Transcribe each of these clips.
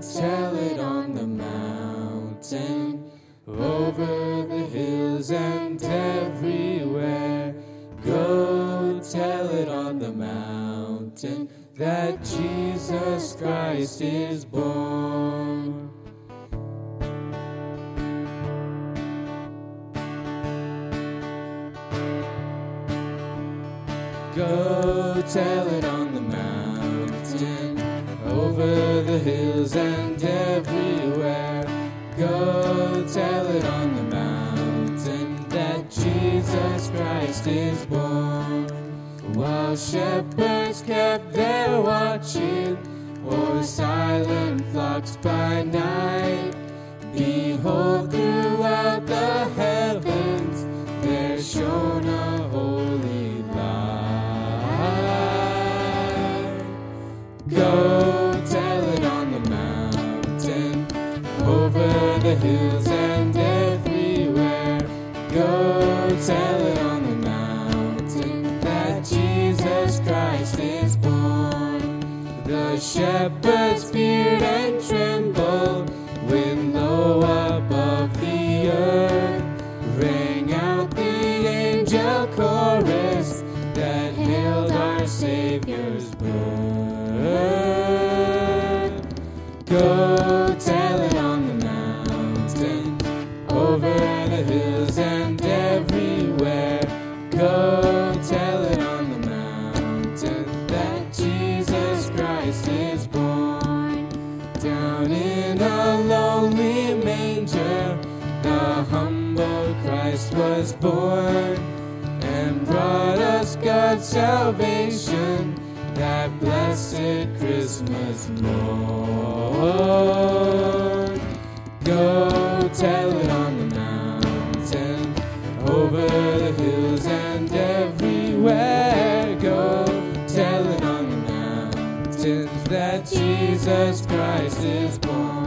tell it on the mountain, over the hills and everywhere. Go tell it on the mountain that Jesus Christ is born. Go tell it on the mountain, over the hills and While shepherds kept their watching, or silent flocks by night, behold, throughout the heavens there shone a holy light. Go tell it on the mountain, over the hills and everywhere. Go tell it Christ is born. The shepherds feared and trembled when low above the earth rang out the angel chorus that hailed our Savior's birth. Go born and brought us God's salvation that blessed Christmas morn. Go tell it on the mountain, over the hills and everywhere. Go tell it on the mountains that Jesus Christ is born.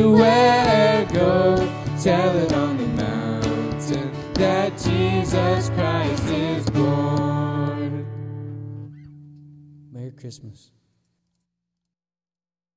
Everywhere. Go tell it on the mountain that Jesus Christ is born. Merry Christmas.